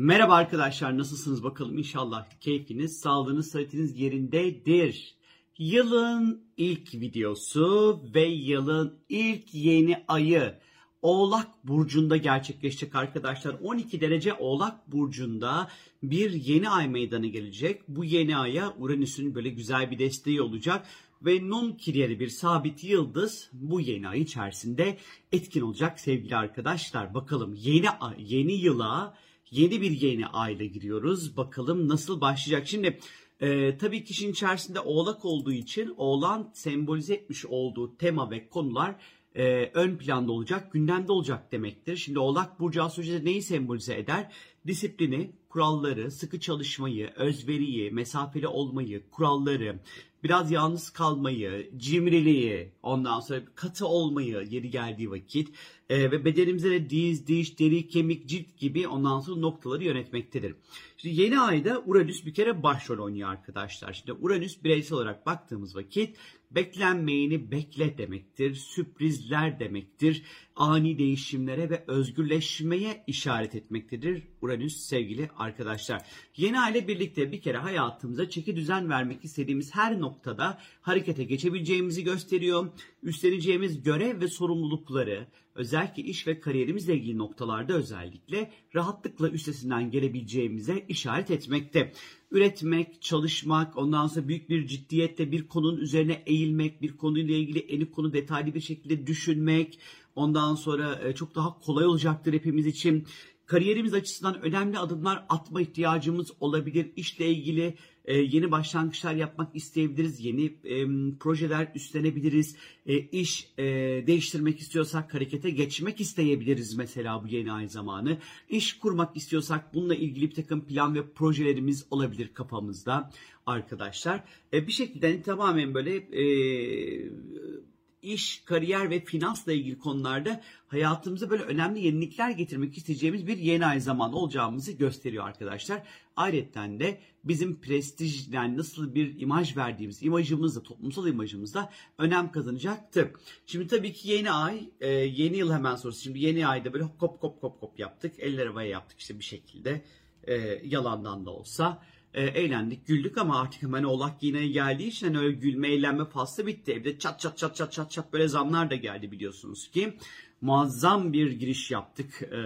Merhaba arkadaşlar nasılsınız bakalım inşallah keyfiniz, sağlığınız, sıhhatiniz yerindedir. Yılın ilk videosu ve yılın ilk yeni ayı Oğlak Burcu'nda gerçekleşecek arkadaşlar. 12 derece Oğlak Burcu'nda bir yeni ay meydana gelecek. Bu yeni aya Uranüs'ün böyle güzel bir desteği olacak. Ve Nun Kiryeli bir sabit yıldız bu yeni ay içerisinde etkin olacak sevgili arkadaşlar. Bakalım yeni ay, yeni yıla yeni bir yeni ayla giriyoruz. Bakalım nasıl başlayacak. Şimdi e, tabii kişinin içerisinde oğlak olduğu için oğlan sembolize etmiş olduğu tema ve konular e, ön planda olacak, gündemde olacak demektir. Şimdi Oğlak Burcu astrolojide neyi sembolize eder? Disiplini, kuralları, sıkı çalışmayı, özveriyi, mesafeli olmayı, kuralları, biraz yalnız kalmayı, cimriliği, ondan sonra katı olmayı yeri geldiği vakit e, ve bedenimize de diz, diş, deri, kemik, cilt gibi ondan sonra noktaları yönetmektedir. Şimdi yeni ayda Uranüs bir kere başrol oynuyor arkadaşlar. Şimdi Uranüs bireysel olarak baktığımız vakit beklenmeyeni bekle demektir, sürprizler demektir, ani değişimlere ve özgürleşmeye işaret etmektedir Uranüs sevgili arkadaşlar. Yeni ay ile birlikte bir kere hayatımıza çeki düzen vermek istediğimiz her noktada harekete geçebileceğimizi gösteriyor. Üstleneceğimiz görev ve sorumlulukları özellikle iş ve kariyerimizle ilgili noktalarda özellikle rahatlıkla üstesinden gelebileceğimize işaret etmekte. Üretmek, çalışmak, ondan sonra büyük bir ciddiyetle bir konunun üzerine eğilmek, bir konuyla ilgili en konu detaylı bir şekilde düşünmek, ondan sonra e, çok daha kolay olacaktır hepimiz için kariyerimiz açısından önemli adımlar atma ihtiyacımız olabilir. İşle ilgili e, yeni başlangıçlar yapmak isteyebiliriz. Yeni e, projeler üstlenebiliriz. E, iş e, değiştirmek istiyorsak harekete geçmek isteyebiliriz mesela bu yeni ay zamanı. İş kurmak istiyorsak bununla ilgili bir takım plan ve projelerimiz olabilir kafamızda arkadaşlar. E, bir şekilde hani tamamen böyle e, iş, kariyer ve finansla ilgili konularda hayatımıza böyle önemli yenilikler getirmek isteyeceğimiz bir yeni ay zamanı olacağımızı gösteriyor arkadaşlar. Ayrıca de bizim prestij yani nasıl bir imaj verdiğimiz imajımız da toplumsal imajımız da önem kazanacaktır. Şimdi tabii ki yeni ay, e, yeni yıl hemen sonrası. Şimdi yeni ayda böyle kop kop kop kop yaptık. Eller havaya yaptık işte bir şekilde. E, yalandan da olsa e, eğlendik, güldük ama artık hemen oğlak yine geldiği için hani öyle gülme, eğlenme faslı bitti. Evde çat çat çat çat çat çat böyle zamlar da geldi biliyorsunuz ki. Muazzam bir giriş yaptık e,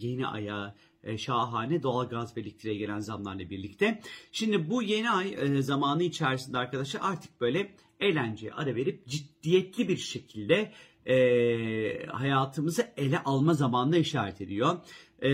yeni aya, e, şahane doğal gaz ve elektriğe gelen zamlarla birlikte. Şimdi bu yeni ay e, zamanı içerisinde arkadaşlar artık böyle eğlenceye ara verip ciddiyetli bir şekilde e, hayatımızı ele alma zamanına işaret ediyor. E,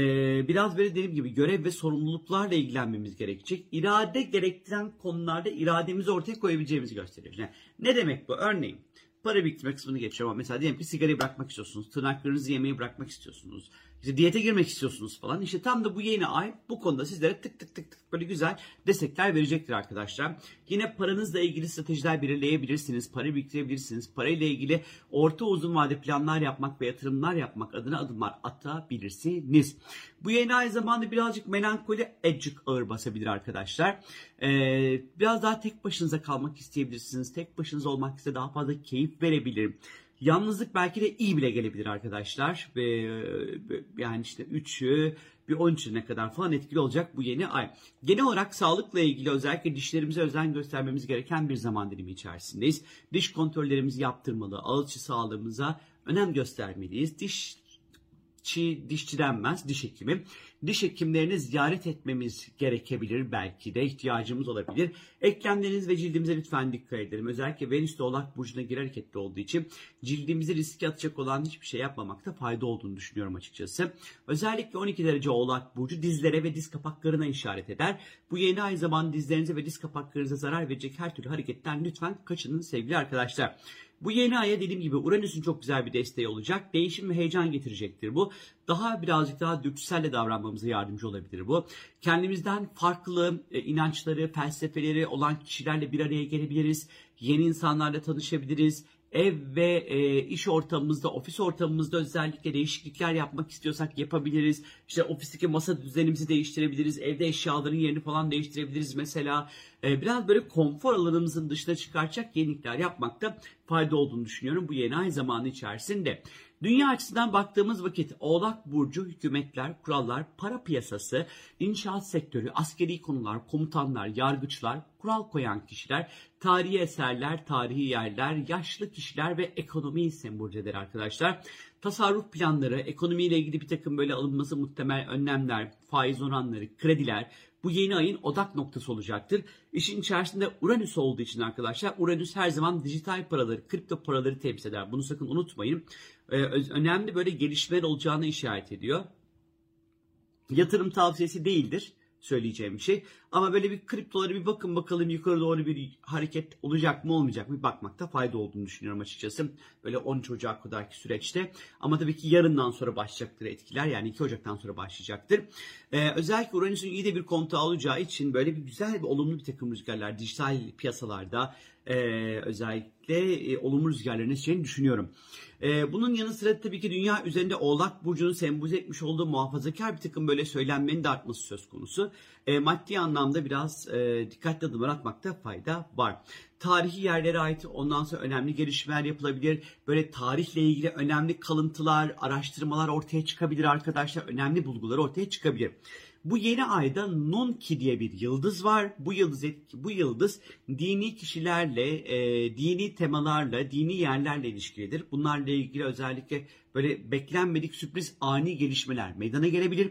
biraz böyle dediğim gibi görev ve sorumluluklarla ilgilenmemiz gerekecek. İrade gerektiren konularda irademizi ortaya koyabileceğimizi gösteriyor. Yani ne demek bu? Örneğin para biriktirme kısmını geçiyor ama mesela diyelim ki sigarayı bırakmak istiyorsunuz, tırnaklarınızı yemeyi bırakmak istiyorsunuz, işte diyete girmek istiyorsunuz falan. İşte tam da bu yeni ay bu konuda sizlere tık tık tık tık böyle güzel destekler verecektir arkadaşlar. Yine paranızla ilgili stratejiler belirleyebilirsiniz, para biriktirebilirsiniz. Parayla ilgili orta uzun vade planlar yapmak ve yatırımlar yapmak adına adımlar atabilirsiniz. Bu yeni ay zamanında birazcık melankoli ecik ağır basabilir arkadaşlar. Ee, biraz daha tek başınıza kalmak isteyebilirsiniz. Tek başınıza olmak size daha fazla keyif verebilir. Yalnızlık belki de iyi bile gelebilir arkadaşlar. Ve yani işte 3'ü bir 13'üne kadar falan etkili olacak bu yeni ay. Genel olarak sağlıkla ilgili özellikle dişlerimize özen göstermemiz gereken bir zaman dilimi içerisindeyiz. Diş kontrollerimizi yaptırmalı, ağız sağlığımıza önem göstermeliyiz. Diş çi, dişçi denmez, diş hekimi. Diş hekimlerini ziyaret etmemiz gerekebilir belki de ihtiyacımız olabilir. Eklemleriniz ve cildimize lütfen dikkat edelim. Özellikle Venüs de Oğlak Burcu'na girer hareketli olduğu için cildimizi riske atacak olan hiçbir şey yapmamakta fayda olduğunu düşünüyorum açıkçası. Özellikle 12 derece Oğlak Burcu dizlere ve diz kapaklarına işaret eder. Bu yeni ay zaman dizlerinize ve diz kapaklarınıza zarar verecek her türlü hareketten lütfen kaçının sevgili arkadaşlar. Bu yeni aya dediğim gibi Uranüs'ün çok güzel bir desteği olacak. Değişim ve heyecan getirecektir bu. Daha birazcık daha dürtüselle davranmamıza yardımcı olabilir bu. Kendimizden farklı e, inançları, felsefeleri olan kişilerle bir araya gelebiliriz. Yeni insanlarla tanışabiliriz ev ve e, iş ortamımızda, ofis ortamımızda özellikle değişiklikler yapmak istiyorsak yapabiliriz. İşte ofisteki masa düzenimizi değiştirebiliriz. Evde eşyaların yerini falan değiştirebiliriz mesela. E, biraz böyle konfor alanımızın dışına çıkaracak yenilikler yapmakta fayda olduğunu düşünüyorum bu yeni ay zamanı içerisinde. Dünya açısından baktığımız vakit Oğlak Burcu hükümetler, kurallar, para piyasası, inşaat sektörü, askeri konular, komutanlar, yargıçlar, kural koyan kişiler, tarihi eserler, tarihi yerler, yaşlı kişiler ve ekonomiyi sembolize eder arkadaşlar. Tasarruf planları, ekonomiyle ilgili bir takım böyle alınması muhtemel önlemler, faiz oranları, krediler, bu yeni ayın odak noktası olacaktır. İşin içerisinde Uranüs olduğu için arkadaşlar Uranüs her zaman dijital paraları, kripto paraları temsil eder. Bunu sakın unutmayın. Ee, önemli böyle gelişmeler olacağını işaret ediyor. Yatırım tavsiyesi değildir söyleyeceğim şey. Ama böyle bir kriptolara bir bakın bakalım yukarı doğru bir hareket olacak mı olmayacak mı bakmakta fayda olduğunu düşünüyorum açıkçası. Böyle 13 Ocak kadarki süreçte. Ama tabii ki yarından sonra başlayacaktır etkiler. Yani 2 Ocak'tan sonra başlayacaktır. Ee, özellikle Uranüs'ün iyi de bir kontağı olacağı için böyle bir güzel bir olumlu bir takım rüzgarlar dijital piyasalarda e, özellikle e, olumlu rüzgarların eseceğini düşünüyorum. E, bunun yanı sıra tabii ki dünya üzerinde Oğlak Burcu'nun sembolize etmiş olduğu muhafazakar bir takım böyle söylenmenin de artması söz konusu. E, maddi anlamda biraz e, dikkatli adımlar atmakta fayda var. Tarihi yerlere ait ondan sonra önemli gelişmeler yapılabilir. Böyle tarihle ilgili önemli kalıntılar, araştırmalar ortaya çıkabilir arkadaşlar. Önemli bulgular ortaya çıkabilir. Bu yeni ayda Nunki diye bir yıldız var. Bu yıldız bu yıldız dini kişilerle, e, dini temalarla, dini yerlerle ilişkilidir. Bunlarla ilgili özellikle böyle beklenmedik sürpriz ani gelişmeler meydana gelebilir.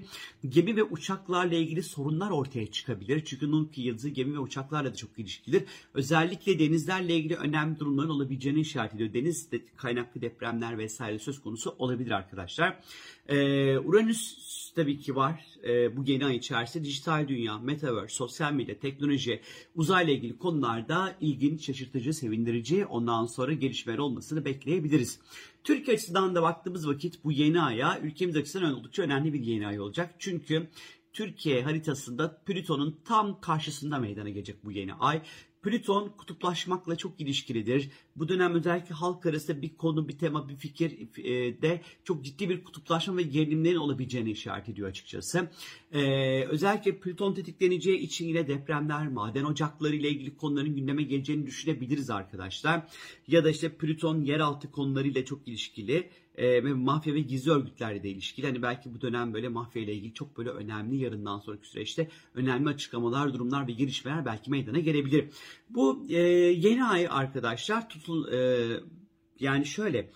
Gemi ve uçaklarla ilgili sorunlar ortaya çıkabilir. Çünkü Nunki yıldızı gemi ve uçaklarla da çok ilişkilidir. Özellikle denizlerle ilgili önemli durumların olabileceğini işaret ediyor. Deniz kaynaklı depremler vesaire söz konusu olabilir arkadaşlar. Ee, Uranüs tabii ki var. Ee, bu yeni ay içerisinde dijital dünya, metaverse, sosyal medya, teknoloji, uzayla ilgili konularda ilginç, şaşırtıcı, sevindirici ondan sonra gelişmeler olmasını bekleyebiliriz. Türkiye açısından da baktığımız vakit bu yeni aya ülkemiz açısından oldukça önemli bir yeni ay olacak. Çünkü Türkiye haritasında Plüton'un tam karşısında meydana gelecek bu yeni ay. Plüton kutuplaşmakla çok ilişkilidir. Bu dönem özellikle halk arasında bir konu, bir tema, bir fikir e, de çok ciddi bir kutuplaşma ve gerilimlerin olabileceğini işaret ediyor açıkçası. Ee, özellikle Plüton tetikleneceği için yine depremler, maden ocakları ile ilgili konuların gündeme geleceğini düşünebiliriz arkadaşlar. Ya da işte Plüton yeraltı konularıyla çok ilişkili e, ve mafya ve gizli örgütlerle de ilişkili. Hani belki bu dönem böyle mafya ile ilgili çok böyle önemli yarından sonraki süreçte önemli açıklamalar, durumlar ve gelişmeler belki meydana gelebilir. Bu e, yeni ay arkadaşlar tutul e, yani şöyle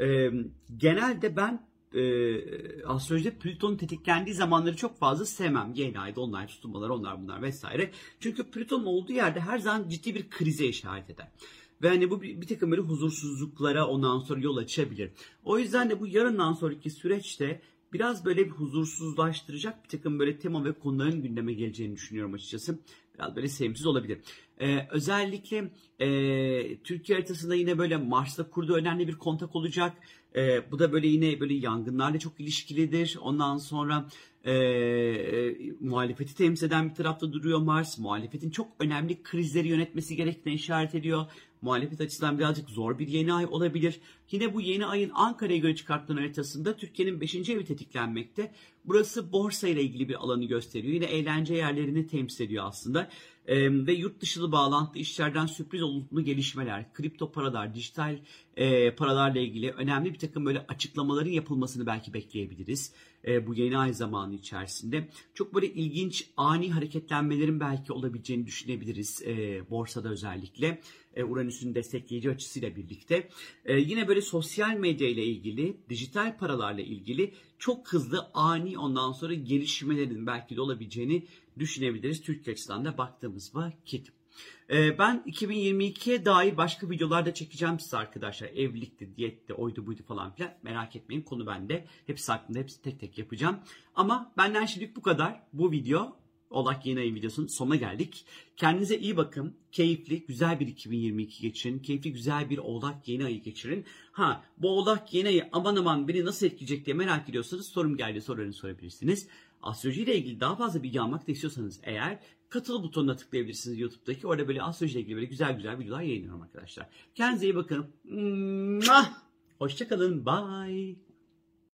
e, genelde ben e, astrolojide Plüton tetiklendiği zamanları çok fazla sevmem. Yeni ayda onlar tutulmalar onlar bunlar vesaire. Çünkü Plüton olduğu yerde her zaman ciddi bir krize işaret eder. Ve hani bu bir, bir takım böyle huzursuzluklara ondan sonra yol açabilir. O yüzden de bu yarından sonraki süreçte biraz böyle bir huzursuzlaştıracak bir takım böyle tema ve konuların gündeme geleceğini düşünüyorum açıkçası. Biraz böyle sevimsiz olabilir. Ee, özellikle e, Türkiye haritasında yine böyle Mars'ta kurduğu önemli bir kontak olacak. E, bu da böyle yine böyle yangınlarla çok ilişkilidir. Ondan sonra e, e, muhalefeti temsil eden bir tarafta duruyor Mars. Muhalefetin çok önemli krizleri yönetmesi gerektiğine işaret ediyor. Muhalefet açısından birazcık zor bir yeni ay olabilir. Yine bu yeni ayın Ankara'ya göre çıkartılan haritasında Türkiye'nin 5. evi tetiklenmekte. Burası borsa ile ilgili bir alanı gösteriyor. Yine eğlence yerlerini temsil ediyor aslında. Ee, ve yurt dışılı bağlantılı işlerden sürpriz olumlu gelişmeler, kripto paralar, dijital e, paralarla ilgili önemli bir takım böyle açıklamaların yapılmasını belki bekleyebiliriz. E, bu yeni ay zamanı içerisinde. Çok böyle ilginç ani hareketlenmelerin belki olabileceğini düşünebiliriz e, borsada özellikle. E, Uranüs'ün destekleyici açısıyla birlikte. E, yine böyle sosyal medya ile ilgili, dijital paralarla ilgili çok hızlı ani ondan sonra gelişmelerin belki de olabileceğini düşünebiliriz. Türkiye açısından da baktığımız vakit. Ee, ben 2022'ye dair başka videolarda çekeceğim size arkadaşlar. Evlilikti, diyetti, oydu buydu falan filan. Merak etmeyin konu bende. Hepsi hakkında hepsi tek tek yapacağım. Ama benden şimdilik bu kadar. Bu video Olak yeni ayı videosunun sonuna geldik. Kendinize iyi bakın. Keyifli, güzel bir 2022 geçirin. Keyifli, güzel bir Oğlak yeni ayı geçirin. Ha, bu Oğlak yeni ayı aman aman beni nasıl etkileyecek diye merak ediyorsanız sorum geldi sorularını sorabilirsiniz. Astroloji ile ilgili daha fazla bilgi almak da istiyorsanız eğer katıl butonuna tıklayabilirsiniz YouTube'daki. Orada böyle astroloji ile ilgili böyle güzel güzel videolar yayınlıyorum arkadaşlar. Kendinize iyi bakın. Hoşçakalın. Bye.